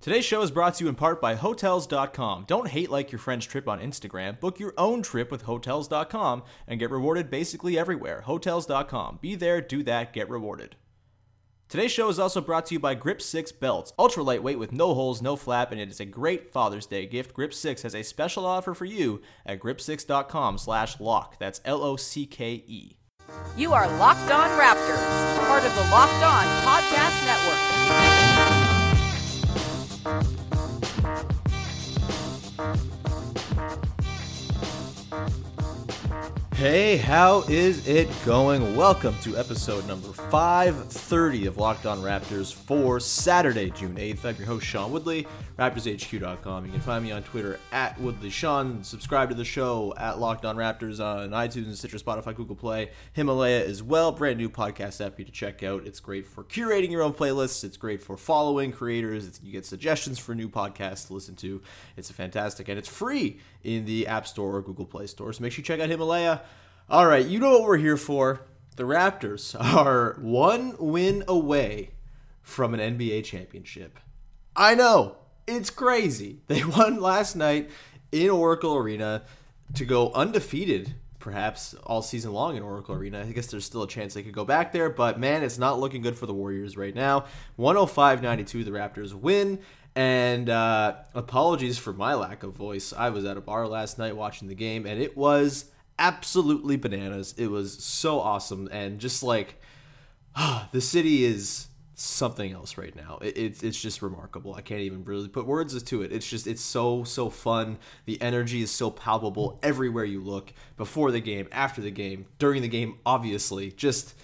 Today's show is brought to you in part by Hotels.com. Don't hate like your friend's trip on Instagram. Book your own trip with Hotels.com and get rewarded basically everywhere. Hotels.com. Be there, do that, get rewarded. Today's show is also brought to you by Grip 6 belts. Ultra lightweight with no holes, no flap, and it is a great Father's Day gift. Grip 6 has a special offer for you at grip6.com slash lock. That's L-O-C-K-E. You are Locked On Raptors, part of the Locked On Podcast Network. Hey, how is it going? Welcome to episode number 530 of Locked On Raptors for Saturday, June 8th. I'm your host, Sean Woodley, RaptorsHQ.com. You can find me on Twitter at WoodleySean. Subscribe to the show at Locked On Raptors on iTunes, Stitcher, Spotify, Google Play, Himalaya as well. Brand new podcast app for you to check out. It's great for curating your own playlists. It's great for following creators. It's, you get suggestions for new podcasts to listen to. It's fantastic, and it's free in the App Store or Google Play Store. So make sure you check out Himalaya. All right, you know what we're here for. The Raptors are one win away from an NBA championship. I know, it's crazy. They won last night in Oracle Arena to go undefeated, perhaps all season long in Oracle Arena. I guess there's still a chance they could go back there, but man, it's not looking good for the Warriors right now. 105 92, the Raptors win. And uh, apologies for my lack of voice. I was at a bar last night watching the game, and it was absolutely bananas. It was so awesome, and just like the city is something else right now. It, it's it's just remarkable. I can't even really put words to it. It's just it's so so fun. The energy is so palpable everywhere you look. Before the game, after the game, during the game, obviously, just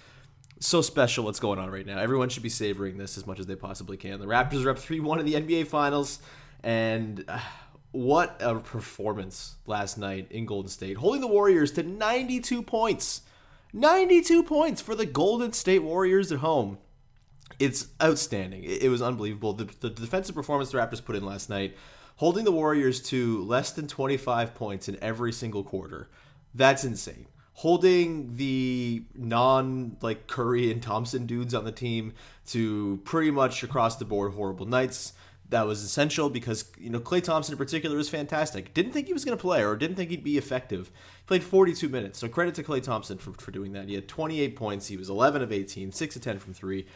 so special what's going on right now. Everyone should be savoring this as much as they possibly can. The Raptors are up 3-1 in the NBA Finals and uh, what a performance last night in Golden State, holding the Warriors to 92 points. 92 points for the Golden State Warriors at home. It's outstanding. It, was unbelievable. The, the defensive performance the Raptors put in last night, holding the Warriors to less than 25 points in every single quarter. That's insane. Holding the non like Curry and Thompson dudes on the team to pretty much across the board horrible nights that was essential because you know Klay Thompson in particular was fantastic. Didn't think he was going to play or didn't think he'd be effective. He Played 42 minutes, so credit to Klay Thompson for, for doing that. He had 28 points. He was 11 of 18, 6 of 10 from three.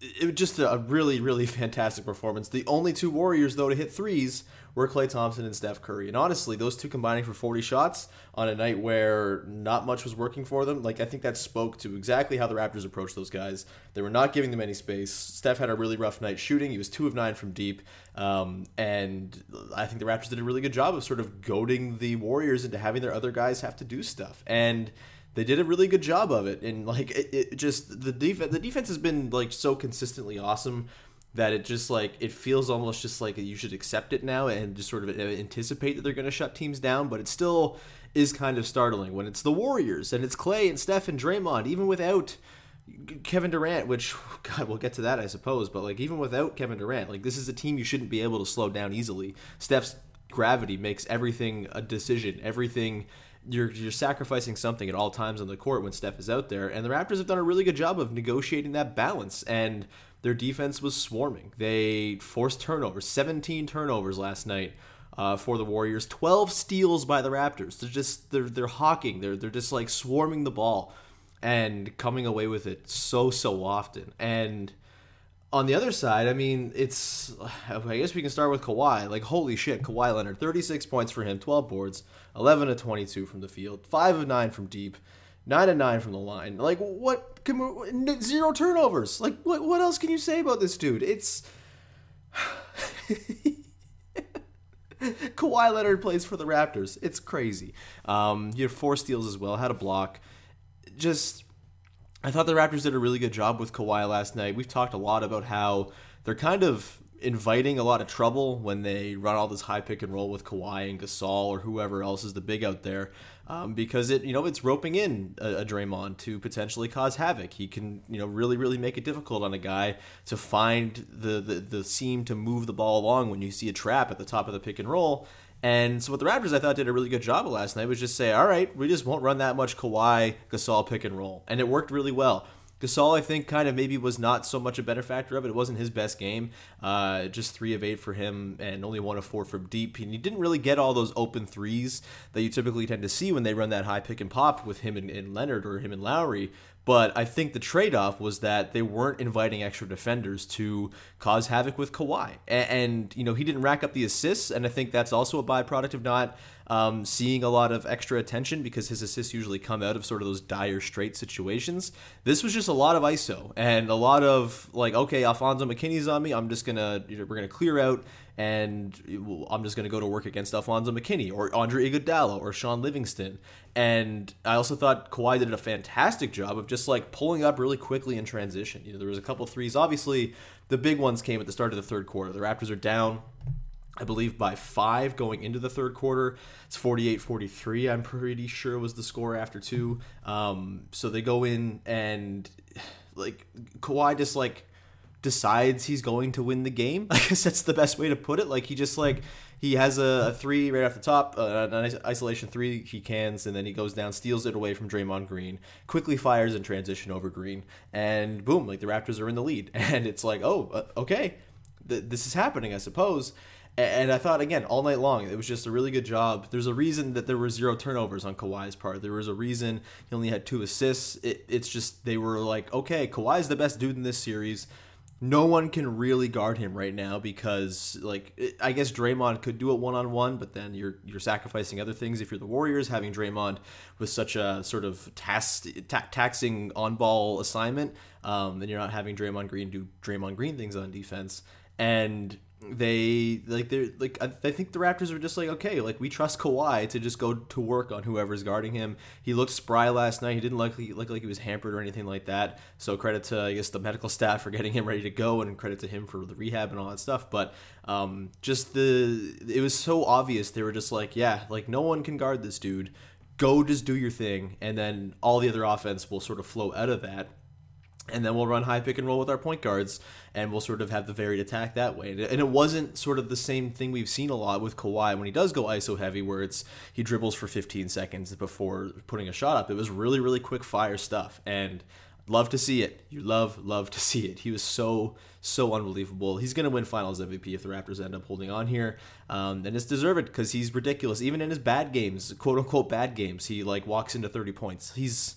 It was just a really, really fantastic performance. The only two Warriors though to hit threes were Klay Thompson and Steph Curry. And honestly, those two combining for 40 shots on a night where not much was working for them, like I think that spoke to exactly how the Raptors approached those guys. They were not giving them any space. Steph had a really rough night shooting. He was two of nine from deep. Um, and I think the Raptors did a really good job of sort of goading the Warriors into having their other guys have to do stuff. And they did a really good job of it and like it, it just the defense the defense has been like so consistently awesome that it just like it feels almost just like you should accept it now and just sort of uh, anticipate that they're going to shut teams down but it still is kind of startling when it's the warriors and it's Klay and steph and draymond even without Kevin Durant, which God, we'll get to that, I suppose. But like even without Kevin Durant, like this is a team you shouldn't be able to slow down easily. Steph's gravity makes everything a decision. Everything you're you're sacrificing something at all times on the court when Steph is out there. And the Raptors have done a really good job of negotiating that balance. And their defense was swarming. They forced turnovers, 17 turnovers last night. Uh, for the Warriors, 12 steals by the Raptors. They're just they're they're hawking. They're they're just like swarming the ball and coming away with it so so often. And on the other side, I mean, it's I guess we can start with Kawhi. Like holy shit, Kawhi Leonard, 36 points for him, 12 boards, 11 to 22 from the field, 5 of 9 from deep, 9 of 9 from the line. Like what can zero turnovers. Like what what else can you say about this dude? It's Kawhi Leonard plays for the Raptors. It's crazy. Um, he had four steals as well, had a block. Just, I thought the Raptors did a really good job with Kawhi last night. We've talked a lot about how they're kind of inviting a lot of trouble when they run all this high pick and roll with Kawhi and Gasol or whoever else is the big out there, um, because it you know it's roping in a, a Draymond to potentially cause havoc. He can you know really really make it difficult on a guy to find the the, the seam to move the ball along when you see a trap at the top of the pick and roll. And so what the Raptors I thought did a really good job of last night was just say, all right, we just won't run that much Kawhi Gasol pick and roll, and it worked really well. Gasol, I think, kind of maybe was not so much a benefactor of it. It wasn't his best game. Uh, just three of eight for him and only one of four from deep. And he didn't really get all those open threes that you typically tend to see when they run that high pick and pop with him and, and Leonard or him and Lowry. But I think the trade off was that they weren't inviting extra defenders to cause havoc with Kawhi. And, you know, he didn't rack up the assists. And I think that's also a byproduct of not um, seeing a lot of extra attention because his assists usually come out of sort of those dire straight situations. This was just a lot of ISO and a lot of like, okay, Alfonzo McKinnie's on me. I'm just gonna you know, we're gonna clear out and I'm just gonna go to work against Alfonzo McKinnie or Andre Iguodala or Shaun Livingston. And I also thought Kawhi did a fantastic job of just like pulling up really quickly in transition. You know, there was a couple threes. Obviously, the big ones came at the start of the third quarter. The Raptors are down I believe by five going into the third quarter. It's 48 43, I'm pretty sure was the score after two. Um, so they go in and, like, Kawhi just, like, decides he's going to win the game. I guess that's the best way to put it. Like, he just, like, he has a, a three right off the top, uh, an isolation three he cans, and then he goes down, steals it away from Draymond Green, quickly fires in transition over Green, and boom, like, the Raptors are in the lead. And it's like, oh, uh, okay, th- this is happening, I suppose. And I thought again all night long, it was just a really good job. There's a reason that there were zero turnovers on Kawhi's part. There was a reason he only had two assists. It, it's just they were like, okay, Kawhi's the best dude in this series. No one can really guard him right now because, like, I guess Draymond could do it one on one, but then you're you're sacrificing other things. If you're the Warriors, having Draymond with such a sort of task, ta- taxing on ball assignment, um, then you're not having Draymond Green do Draymond Green things on defense. And they like they're like I, I think the Raptors are just like okay like we trust Kawhi to just go to work on whoever's guarding him. He looked spry last night. He didn't look, look like he was hampered or anything like that. So credit to I guess the medical staff for getting him ready to go and credit to him for the rehab and all that stuff. But um, just the it was so obvious they were just like yeah like no one can guard this dude. Go just do your thing, and then all the other offense will sort of flow out of that and then we'll run high pick and roll with our point guards and we'll sort of have the varied attack that way. And it wasn't sort of the same thing we've seen a lot with Kawhi. When he does go ISO heavy where it's he dribbles for 15 seconds before putting a shot up it was really really quick fire stuff. And love to see it. You love love to see it. He was so so unbelievable. He's going to win finals MVP if the Raptors end up holding on here. Um, and it's deserved because he's ridiculous. Even in his bad games quote unquote bad games he like walks into 30 points. He's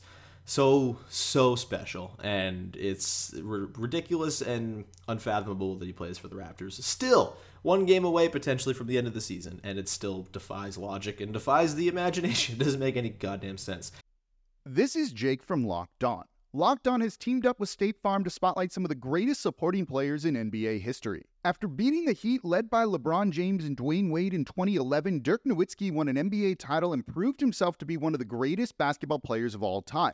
so so special and it's r- ridiculous and unfathomable that he plays for the raptors. Still one game away potentially from the end of the season and it still defies logic and defies the imagination. It doesn't make any goddamn sense. This is jake from locked on. Locked on has teamed up with state farm to spotlight some of the greatest supporting players in nba history. After beating the Heat led by LeBron James and Dwyane Wade in 2011, Dirk Nowitzki won an NBA title and proved himself to be one of the greatest basketball players of all time.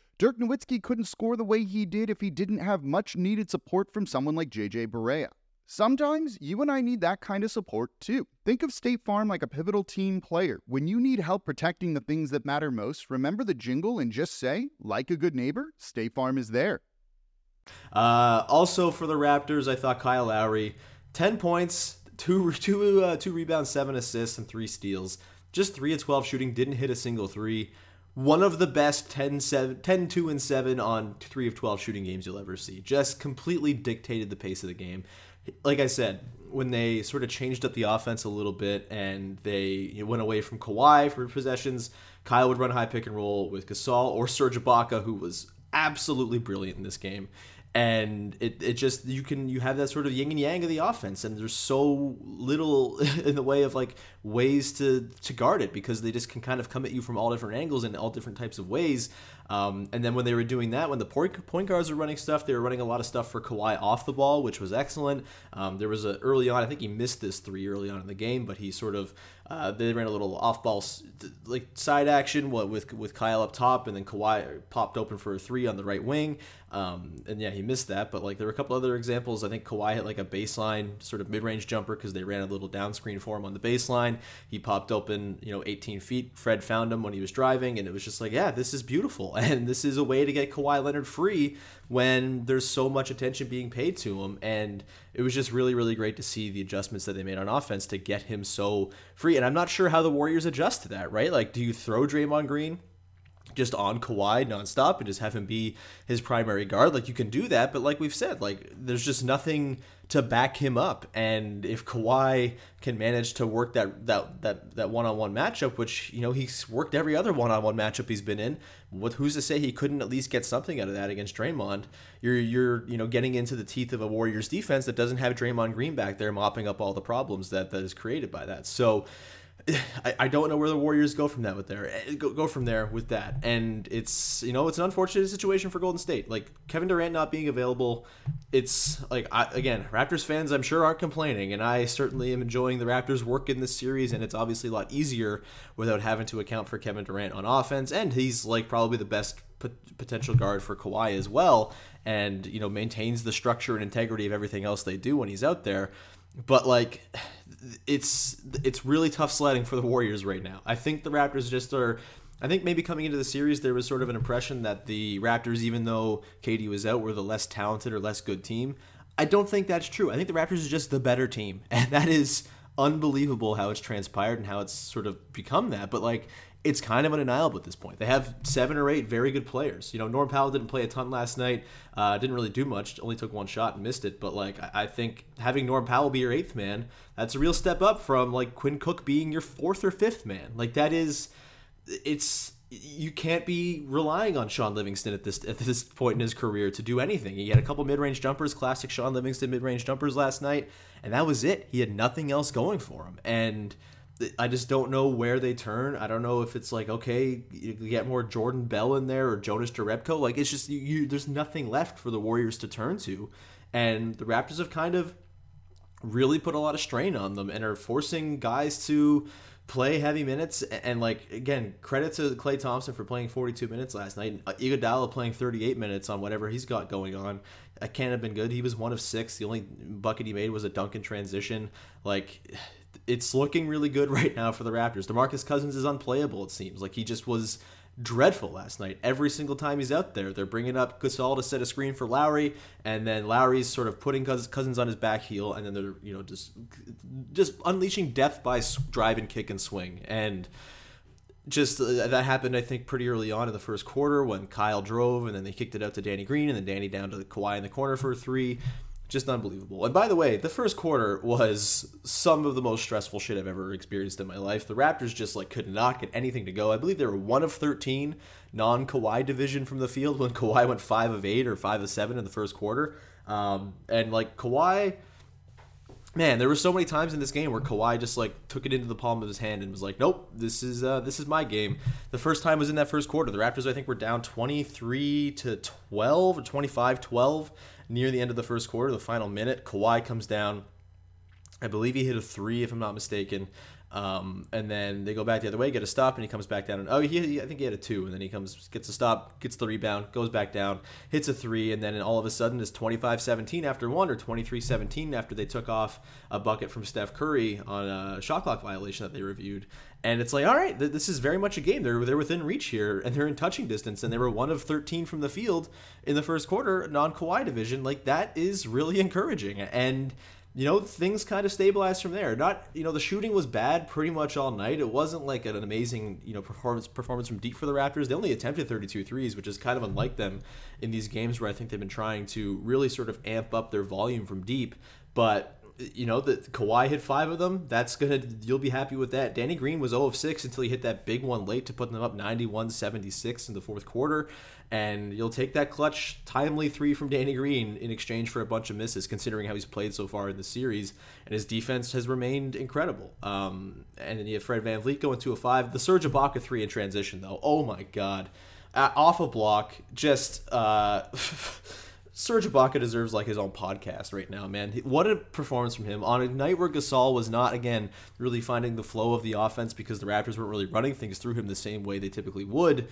Dirk Nowitzki couldn't score the way he did if he didn't have much needed support from someone like JJ Barea. Sometimes you and I need that kind of support too. Think of State Farm like a pivotal team player. When you need help protecting the things that matter most, remember the jingle and just say, like a good neighbor, State Farm is there. Uh, also for the Raptors, I thought Kyle Lowry, 10 points, two, two, uh, two rebounds, seven assists, and three steals. Just 3 of 12 shooting, didn't hit a single three. One of the best 10, 7, 10 2 and 7 on 3 of 12 shooting games you'll ever see. Just completely dictated the pace of the game. Like I said, when they sort of changed up the offense a little bit and they went away from Kawhi for possessions, Kyle would run high pick and roll with Gasol or Serge Ibaka, who was absolutely brilliant in this game and it, it just you can you have that sort of yin and yang of the offense and there's so little in the way of like ways to to guard it because they just can kind of come at you from all different angles and all different types of ways um, and then when they were doing that, when the point, point guards were running stuff, they were running a lot of stuff for Kawhi off the ball, which was excellent. Um, there was a early on, I think he missed this three early on in the game, but he sort of uh, they ran a little off ball like side action with with Kyle up top, and then Kawhi popped open for a three on the right wing. Um, and yeah, he missed that. But like there were a couple other examples. I think Kawhi hit like a baseline sort of mid range jumper because they ran a little down screen for him on the baseline. He popped open, you know, 18 feet. Fred found him when he was driving, and it was just like, yeah, this is beautiful. And this is a way to get Kawhi Leonard free when there's so much attention being paid to him. And it was just really, really great to see the adjustments that they made on offense to get him so free. And I'm not sure how the Warriors adjust to that, right? Like, do you throw Draymond Green? Just on Kawhi nonstop and just have him be his primary guard. Like you can do that, but like we've said, like there's just nothing to back him up. And if Kawhi can manage to work that that that that one on one matchup, which you know he's worked every other one on one matchup he's been in, with who's to say he couldn't at least get something out of that against Draymond? You're you're you know getting into the teeth of a Warriors defense that doesn't have Draymond Green back there mopping up all the problems that that is created by that. So I, I don't know where the Warriors go from that with there eh, go, go from there with that. And it's you know it's an unfortunate situation for Golden State. Like Kevin Durant not being available it's like I, again Raptors fans I'm sure aren't complaining. And I certainly am enjoying the Raptors work in this series. And it's obviously a lot easier without having to account for Kevin Durant on offense. And he's like probably the best potential guard for Kawhi as well. And you know maintains the structure and integrity of everything else they do when he's out there. But like it's it's really tough sledding for the Warriors right now. I think the Raptors just are I think maybe coming into the series there was sort of an impression that the Raptors even though KD was out were the less talented or less good team. I don't think that's true. I think the Raptors are just the better team and that is unbelievable how it's transpired and how it's sort of become that. But like it's kind of undeniable at this point. They have seven or eight very good players. You know, Norm Powell didn't play a ton last night. Uh, didn't really do much. Only took one shot and missed it. But like, I think having Norm Powell be your eighth man, that's a real step up from like Quinn Cook being your fourth or fifth man. Like that is, it's you can't be relying on Shaun Livingston at this at this point in his career to do anything. He had a couple mid range jumpers, classic Shaun Livingston mid range jumpers last night, and that was it. He had nothing else going for him, and I just don't know where they turn. I don't know if it's like okay, you get more Jordan Bell in there or Jonas Jerebko. Like it's just you, you, there's nothing left for the Warriors to turn to, and the Raptors have kind of really put a lot of strain on them and are forcing guys to play heavy minutes. And like again, credit to Klay Thompson for playing 42 minutes last night. Uh, Iguodala playing 38 minutes on whatever he's got going on. That can't have been good. He was one of six. The only bucket he made was a dunk in transition. Like it's looking really good right now for the Raptors. DeMarcus Cousins is unplayable. It seems like he just was dreadful last night. Every single time he's out there, they're bringing up Gasol to set a screen for Lowry, and then Lowry's sort of putting Cousins on his back heel, and then they're you know just just unleashing death by drive and kick and swing, and just uh, that happened I think pretty early on in the first quarter when Kyle drove, and then they kicked it out to Danny Green, and then Danny down to the Kawhi in the corner for a three just unbelievable. And by the way, the first quarter was some of the most stressful shit I've ever experienced in my life. The Raptors just like could not get anything to go. I believe they were one of 13 non Kawhi division from the field when Kawhi went 5 of 8 or 5 of 7 in the first quarter. Um, and like Kawhi man, there were so many times in this game where Kawhi just like took it into the palm of his hand and was like, "Nope, this is uh, this is my game." The first time was in that first quarter. The Raptors, I think, were down 23 to 12 or 25-12 near the end of the first quarter, the final minute. Kawhi comes down. I believe he hit a three, if I'm not mistaken. Um, and then they go back the other way, get a stop, and he comes back down. And, oh, he, he- I think he had a two, and then he comes, gets a stop, gets the rebound, goes back down, hits a three, and then all of a sudden it's 25-17 after one or 23-17 after they took off a bucket from Steph Curry on a shot clock violation that they reviewed. And it's like, all right, th- this is very much a game. They're they're within reach here, and they're in touching distance, and they were one of 13 from the field in the first quarter, non Kawhi division. Like that is really encouraging, and you know things kind of stabilized from there. Not you know the shooting was bad pretty much all night. It wasn't like an amazing you know performance performance from deep for the raptors. They only attempted 32 threes which is kind of unlike them in these games where i think they've been trying to really sort of amp up their volume from deep. But you know that Kawhi hit five of them. That's gonna you'll be happy with that. Danny Green was 0 of 6 until he hit that big one late to put them up 91-76 in the fourth quarter. And you'll take that clutch, timely three from Danny Green in exchange for a bunch of misses, considering how he's played so far in the series. And his defense has remained incredible. Um, and then you have Fred Van Vleet going two of five. The Serge Ibaka three in transition, though. Oh my God. Uh, off a block, just. Uh, Serge Ibaka deserves like his own podcast right now, man. What a performance from him on a night where Gasol was not again really finding the flow of the offense because the Raptors weren't really running things through him the same way they typically would.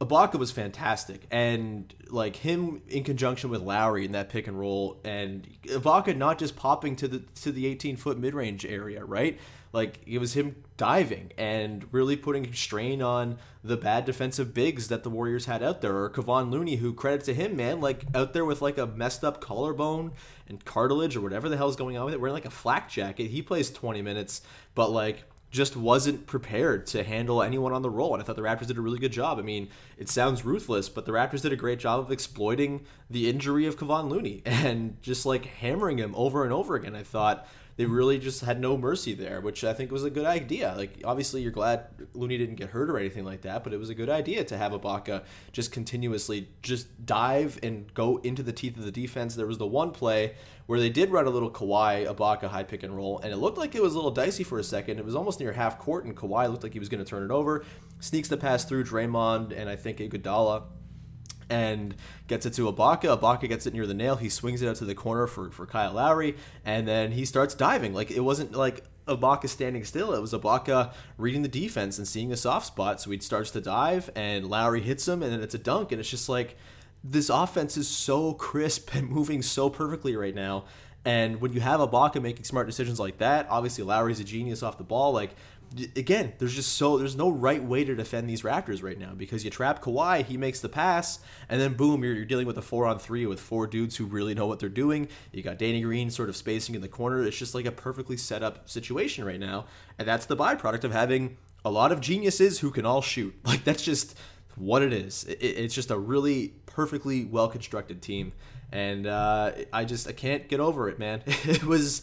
Ibaka was fantastic, and like him in conjunction with Lowry in that pick and roll, and Ibaka not just popping to the to the 18 foot mid range area, right? Like it was him diving and really putting strain on the bad defensive bigs that the Warriors had out there, or Kevon Looney, who credit to him, man, like out there with like a messed up collarbone and cartilage or whatever the hell's going on with it, wearing like a flak jacket. He plays 20 minutes, but like just wasn't prepared to handle anyone on the roll. And I thought the Raptors did a really good job. I mean, it sounds ruthless, but the Raptors did a great job of exploiting the injury of Kevon Looney and just like hammering him over and over again. I thought they really just had no mercy there, which I think was a good idea. Like, obviously, you're glad Looney didn't get hurt or anything like that, but it was a good idea to have Ibaka just continuously just dive and go into the teeth of the defense. There was the one play where they did run a little Kawhi Ibaka high pick and roll, and it looked like it was a little dicey for a second. It was almost near half court, and Kawhi looked like he was going to turn it over. Sneaks the pass through Draymond and I think Iguodala and gets it to Ibaka. Ibaka gets it near the nail. He swings it out to the corner for, for Kyle Lowry, and then he starts diving. Like it wasn't like Ibaka standing still. It was Ibaka reading the defense and seeing a soft spot. So he starts to dive, and Lowry hits him, and then it's a dunk. And it's just like this offense is so crisp and moving so perfectly right now. And when you have Ibaka making smart decisions like that, obviously Lowry's a genius off the ball. Like again, there's just so there's no right way to defend these Raptors right now because you trap Kawhi, he makes the pass, and then boom, you're, you're dealing with a four on three with four dudes who really know what they're doing. You got Danny Green sort of spacing in the corner. It's just like a perfectly set up situation right now, and that's the byproduct of having a lot of geniuses who can all shoot. Like that's just what it is. It, it's just a really perfectly well constructed team, and uh, I just I can't get over it, man. it was.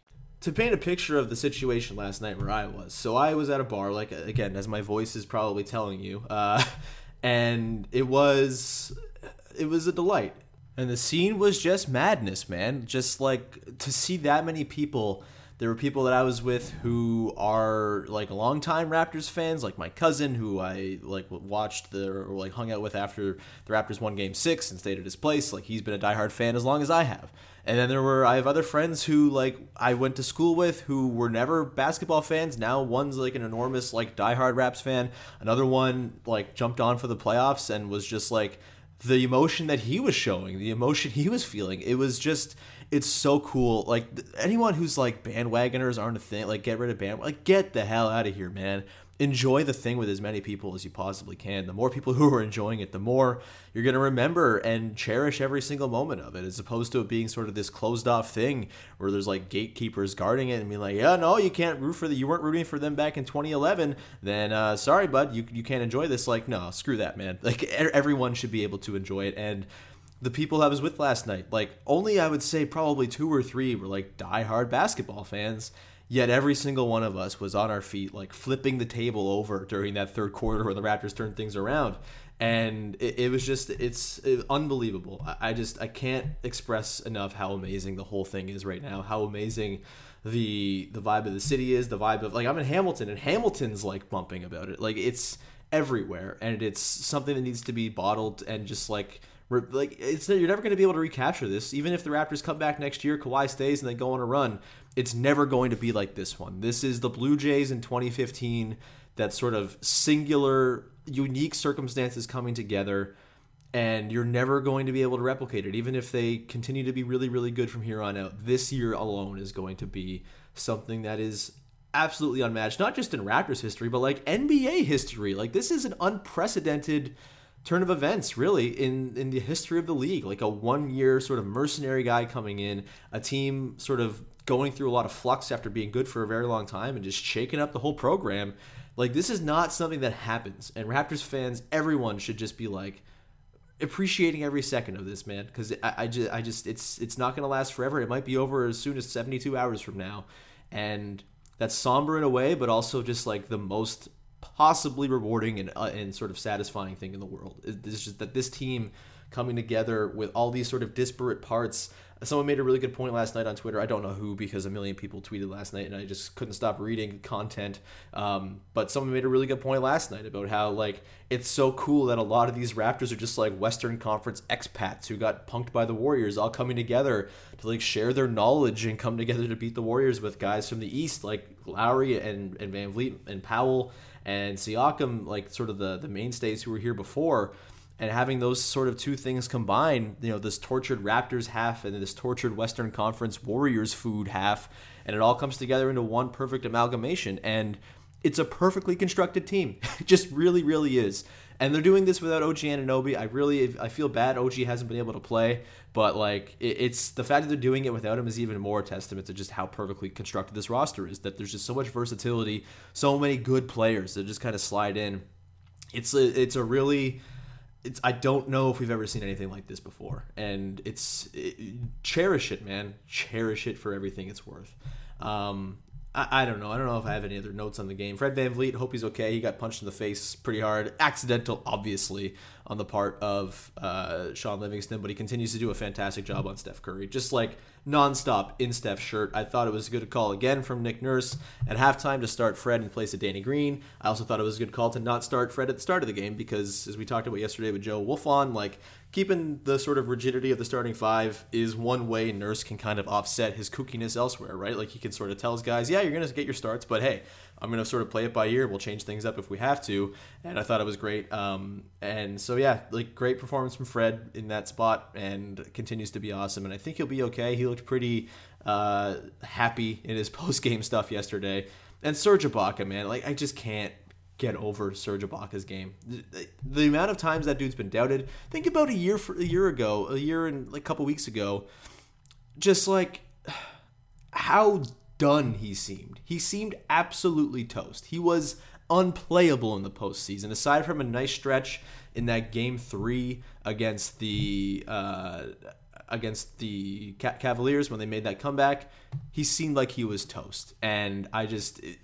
To paint a picture of the situation last night where I was. So I was at a bar, like again, as my voice is probably telling you, uh, and it was it was a delight. And the scene was just madness, man. Just like to see that many people. There were people that I was with who are like longtime Raptors fans, like my cousin who I like watched the or like hung out with after the Raptors won Game Six and stayed at his place. Like he's been a diehard fan as long as I have. And then there were I have other friends who like I went to school with who were never basketball fans. Now one's like an enormous like diehard Raps fan. Another one like jumped on for the playoffs and was just like the emotion that he was showing, the emotion he was feeling. It was just it's so cool. Like anyone who's like bandwagoners aren't a thing. Like get rid of band. Like get the hell out of here, man. enjoy the thing with as many people as you possibly can. The more people who are enjoying it, the more you're going to remember and cherish every single moment of it, as opposed to it being sort of this closed off thing where there's like gatekeepers guarding it and being like, yeah, no, you can't root for the, you weren't rooting for them back in 2011. Then, uh, sorry, bud, you, you can't enjoy this. Like, no, screw that, man. Like, everyone should be able to enjoy it. And, the people I was with last night, like only I would say probably two or three were like diehard basketball fans. Yet every single one of us was on our feet, like flipping the table over during that third quarter when the Raptors turned things around. And it, it was just, it's it, unbelievable. I, I just, I can't express enough how amazing the whole thing is right now. How amazing the the vibe of the city is. The vibe of like I'm in Hamilton, and Hamilton's like bumping about it. Like it's everywhere, and it's something that needs to be bottled and just like like it's you're never going to be able to recapture this. Even if the Raptors come back next year, Kawhi stays and they go on a run, it's never going to be like this one. This is the Blue Jays in 2015. That sort of singular, unique circumstances coming together, and you're never going to be able to replicate it. Even if they continue to be really, really good from here on out, this year alone is going to be something that is absolutely unmatched. Not just in Raptors history, but like NBA history. Like this is an unprecedented turn of events really in in the history of the league. Like a one year sort of mercenary guy coming in a team sort of going through a lot of flux after being good for a very long time and just shaking up the whole program. Like this is not something that happens and raptors fans everyone should just be like appreciating every second of this man because I, I just i just it's it's not going to last forever. It might be over as soon as 72 hours from now. And that's somber in a way but also just like the most possibly rewarding and, uh, and sort of satisfying thing in the world. It's just that this team coming together with all these sort of disparate parts. Someone made a really good point last night on Twitter. I don't know who because a million people tweeted last night and I just couldn't stop reading content. Um, but someone made a really good point last night about how like it's so cool that a lot of these Raptors are just like Western Conference expats who got punked by the Warriors, all coming together to like share their knowledge and come together to beat the Warriors with guys from the East like Lowry and, and Van Vleet and Powell and Siakam, like sort of the the mainstays who were here before, and having those sort of two things combined, you know, this tortured Raptors half and this tortured Western Conference Warriors food half, and it all comes together into one perfect amalgamation, and it's a perfectly constructed team. it just really, really is. And they're doing this without OG Anunoby. I really, I feel bad OG hasn't been able to play, but like, it's the fact that they're doing it without him is even more testament to just how perfectly constructed this roster is. That there's just so much versatility, so many good players that just kind of slide in. It's a, it's a really, it's I don't know if we've ever seen anything like this before, and it's it, cherish it, man. Cherish it for everything it's worth. Um, I, I, don't know. I don't know if I have any other notes on the game. Fred Van VanVleet, hope he's okay. He got punched in the face pretty hard. Accidental, obviously, on the part of uh, Shaun Livingston, but he continues to do a fantastic job on Steph Curry. Just like nonstop in Steph's shirt. I thought it was a good call again from Nick Nurse at halftime to start Fred in place of Danny Green. I also thought it was a good call to not start Fred at the start of the game because, as we talked about yesterday with Joe Wolfond, like keeping the sort of rigidity of the starting five is one way Nurse can kind of offset his kookiness elsewhere, right? Like he can sort of tell his guys, yeah, you're going to get your starts, but hey, I'm going to sort of play it by ear. We'll change things up if we have to. And I thought it was great. Um, and so, yeah, like great performance from Fred in that spot and continues to be awesome. And I think he'll be okay. He looked pretty uh, happy in his post game stuff yesterday. And Serge Ibaka, man, like I just can't get over Serge Ibaka's game. The, the, amount of times that dude's been doubted. Think about a year for, a year ago, a year and like a couple weeks ago. Just like how done he seemed. He seemed absolutely toast. He was unplayable in the postseason. Aside from a nice stretch in that game three against the uh, against the Cavaliers when they made that comeback, he seemed like he was toast. And I just. It,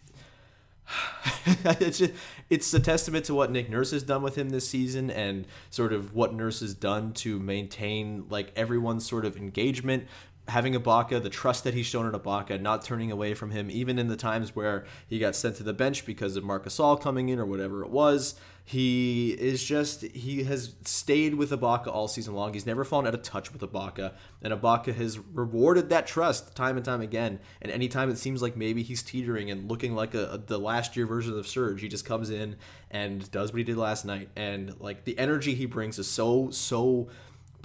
it's just it's a testament to what Nick Nurse has done with him this season and sort of what Nurse has done to maintain like everyone's sort of engagement having Ibaka, the trust that he's shown in Ibaka, not turning away from him, even in the times where he got sent to the bench because of Marc Gasol coming in or whatever it was. He is just he has stayed with Ibaka all season long. He's never fallen out of touch with Ibaka, and Ibaka has rewarded that trust time and time again. And anytime it seems like maybe he's teetering and looking like a, a the last year version of Serge, he just comes in and does what he did last night. And like the energy he brings is so so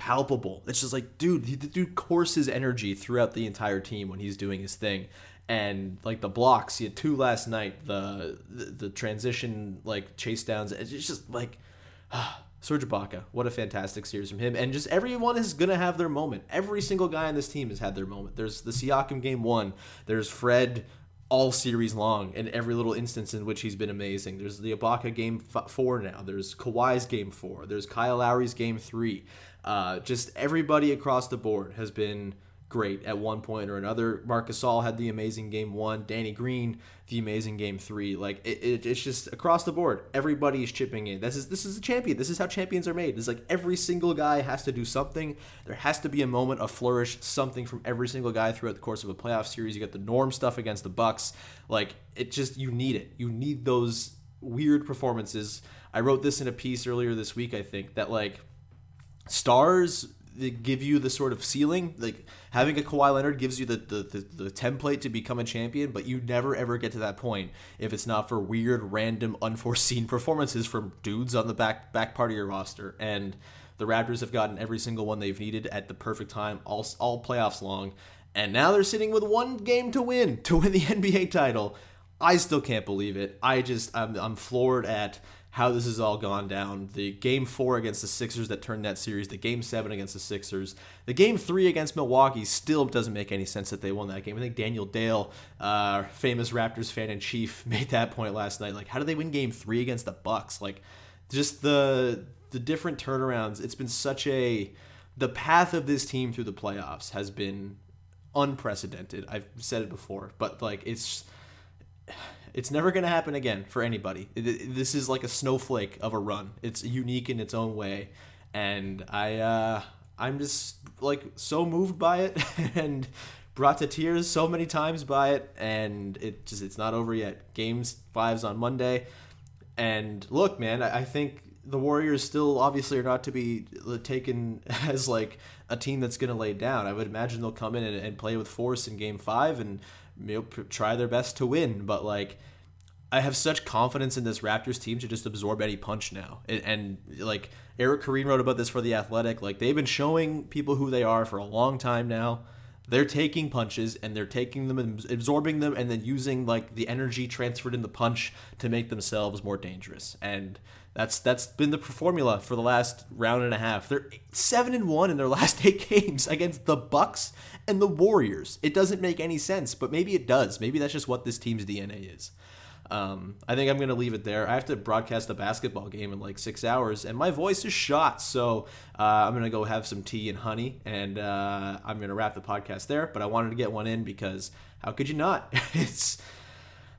palpable. It's just like, dude, the dude courses energy throughout the entire team when he's doing his thing. And like the blocks, he had two last night. The the, the transition like chase downs. It's just like Serge Ibaka, what a fantastic series from him. And just everyone is to have their moment. Every single guy on this team has had their moment. There's the Siakam game one. There's Fred all series long in every little instance in which he's been amazing. There's the Ibaka game f- four now. There's Kawhi's game four. There's Kyle Lowry's game three. Uh, just everybody across the board has been great at one point or another. Marc Gasol had the amazing game one. Danny Green, the amazing game three. Like it, it, it's just across the board. Everybody's chipping in. This is this is a champion. This is how champions are made. It's like every single guy has to do something. There has to be a moment of flourish, something from every single guy throughout the course of a playoff series. You get the norm stuff against the Bucks. Like it just you need it. You need those weird performances. I wrote this in a piece earlier this week. I think that like stars give you the sort of ceiling. Like having a Kawhi Leonard gives you the, the, the, the, template to become a champion, but you never ever get to that point if it's not for weird, random, unforeseen performances from dudes on the back back part of your roster. And the Raptors have gotten every single one they've needed at the perfect time, all all playoffs long. And now they're sitting with one game to win to win the NBA title. I still can't believe it. I just I'm I'm floored at how this has all gone down. The game four against the Sixers that turned that series, the game seven against the Sixers, the game three against Milwaukee still doesn't make any sense that they won that game. I think Daniel Dale, uh, famous Raptors fan in chief, made that point last night. Like, how did they win game three against the Bucks? Like, just the the different turnarounds. It's been such a the path of this team through the playoffs has been unprecedented. I've said it before, but like it's it's never going to happen again for anybody. This is like a snowflake of a run. It's unique in its own way, and I uh, I'm just like so moved by it and brought to tears so many times by it, and it just it's not over yet. Games fives on Monday, and look, man, I, think the Warriors still obviously are not to be taken as like a team that's going to lay down. I would imagine they'll come in and, and play with force in Game Five and you know, try their best to win. But like, I have such confidence in this Raptors team to just absorb any punch now. And, and, like Eric Koreen wrote about this for the Athletic. Like they've been showing people who they are for a long time now. They're taking punches and they're taking them and absorbing them and then using like the energy transferred in the punch to make themselves more dangerous. And that's that's been the formula for the last round and a half. They're seven and one in their last eight games against the Bucks and the Warriors. It doesn't make any sense, but maybe it does. Maybe that's just what this team's DNA is. Um, I think I'm going to leave it there. I have to broadcast a basketball game in like six hours, and my voice is shot. So uh, I'm going to go have some tea and honey, and uh, I'm going to wrap the podcast there. But I wanted to get one in because how could you not? it's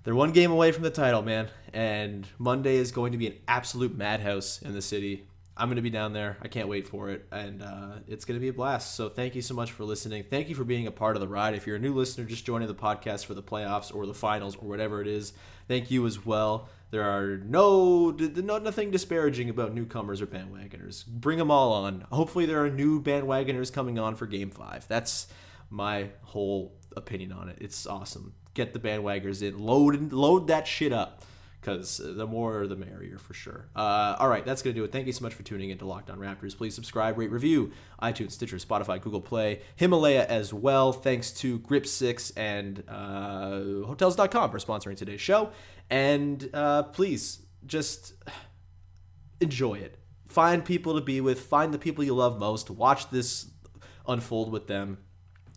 they're one game away from the title, man. And Monday is going to be an absolute madhouse in the city. I'm going to be down there. I can't wait for it. And uh, it's going to be a blast. So thank you so much for listening. Thank you for being a part of the ride. If you're a new listener just joining the podcast for the playoffs or the finals or whatever it is, thank you as well. There are no, no nothing disparaging about newcomers or bandwagoners. Bring them all on. Hopefully, there are new bandwagoners coming on for Game Five. That's my whole opinion on it. It's awesome. Get the bandwagoners in. Load load that shit up because the more the merrier for sure. Uh, all right, that's to do it. Thank you so much for tuning in to Locked On Raptors. Please subscribe, rate, review, iTunes, Stitcher, Spotify, Google Play, Himalaya as well. Thanks to Grip6 and uh, Hotels.com for sponsoring today's show. And uh, please just enjoy it. Find people to be with, find the people you love most, watch this unfold with them.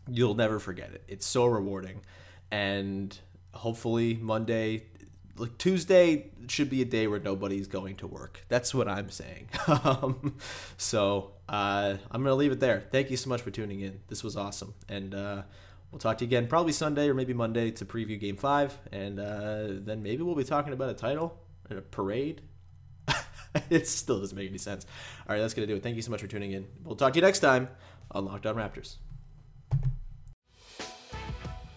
You'll never forget it. It's so rewarding. And hopefully Monday like Tuesday should be a day where nobody's going to work. That's what I'm saying. um, so uh, I'm gonna leave it there. Thank you so much for tuning in. This was awesome, and uh, we'll talk to you again probably Sunday or maybe Monday to preview Game Five, and uh, then maybe we'll be talking about a title and a parade. it still doesn't make any sense. All right, that's gonna do it. Thank you so much for tuning in. We'll talk to you next time on Locked On Raptors.